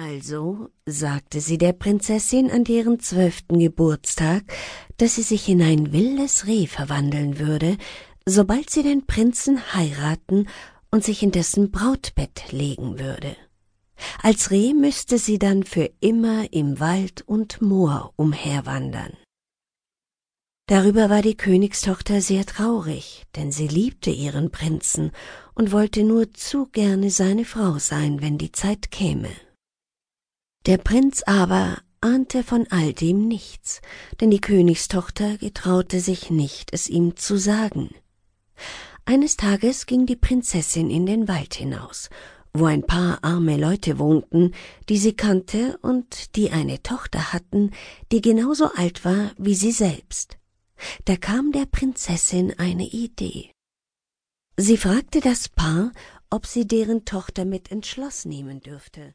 Also sagte sie der Prinzessin an deren zwölften Geburtstag, dass sie sich in ein wildes Reh verwandeln würde, sobald sie den Prinzen heiraten und sich in dessen Brautbett legen würde. Als Reh müsste sie dann für immer im Wald und Moor umherwandern. Darüber war die Königstochter sehr traurig, denn sie liebte ihren Prinzen und wollte nur zu gerne seine Frau sein, wenn die Zeit käme. Der Prinz aber ahnte von all dem nichts, denn die Königstochter getraute sich nicht, es ihm zu sagen. Eines Tages ging die Prinzessin in den Wald hinaus, wo ein paar arme Leute wohnten, die sie kannte und die eine Tochter hatten, die genauso alt war wie sie selbst. Da kam der Prinzessin eine Idee. Sie fragte das Paar, ob sie deren Tochter mit ins Schloss nehmen dürfte,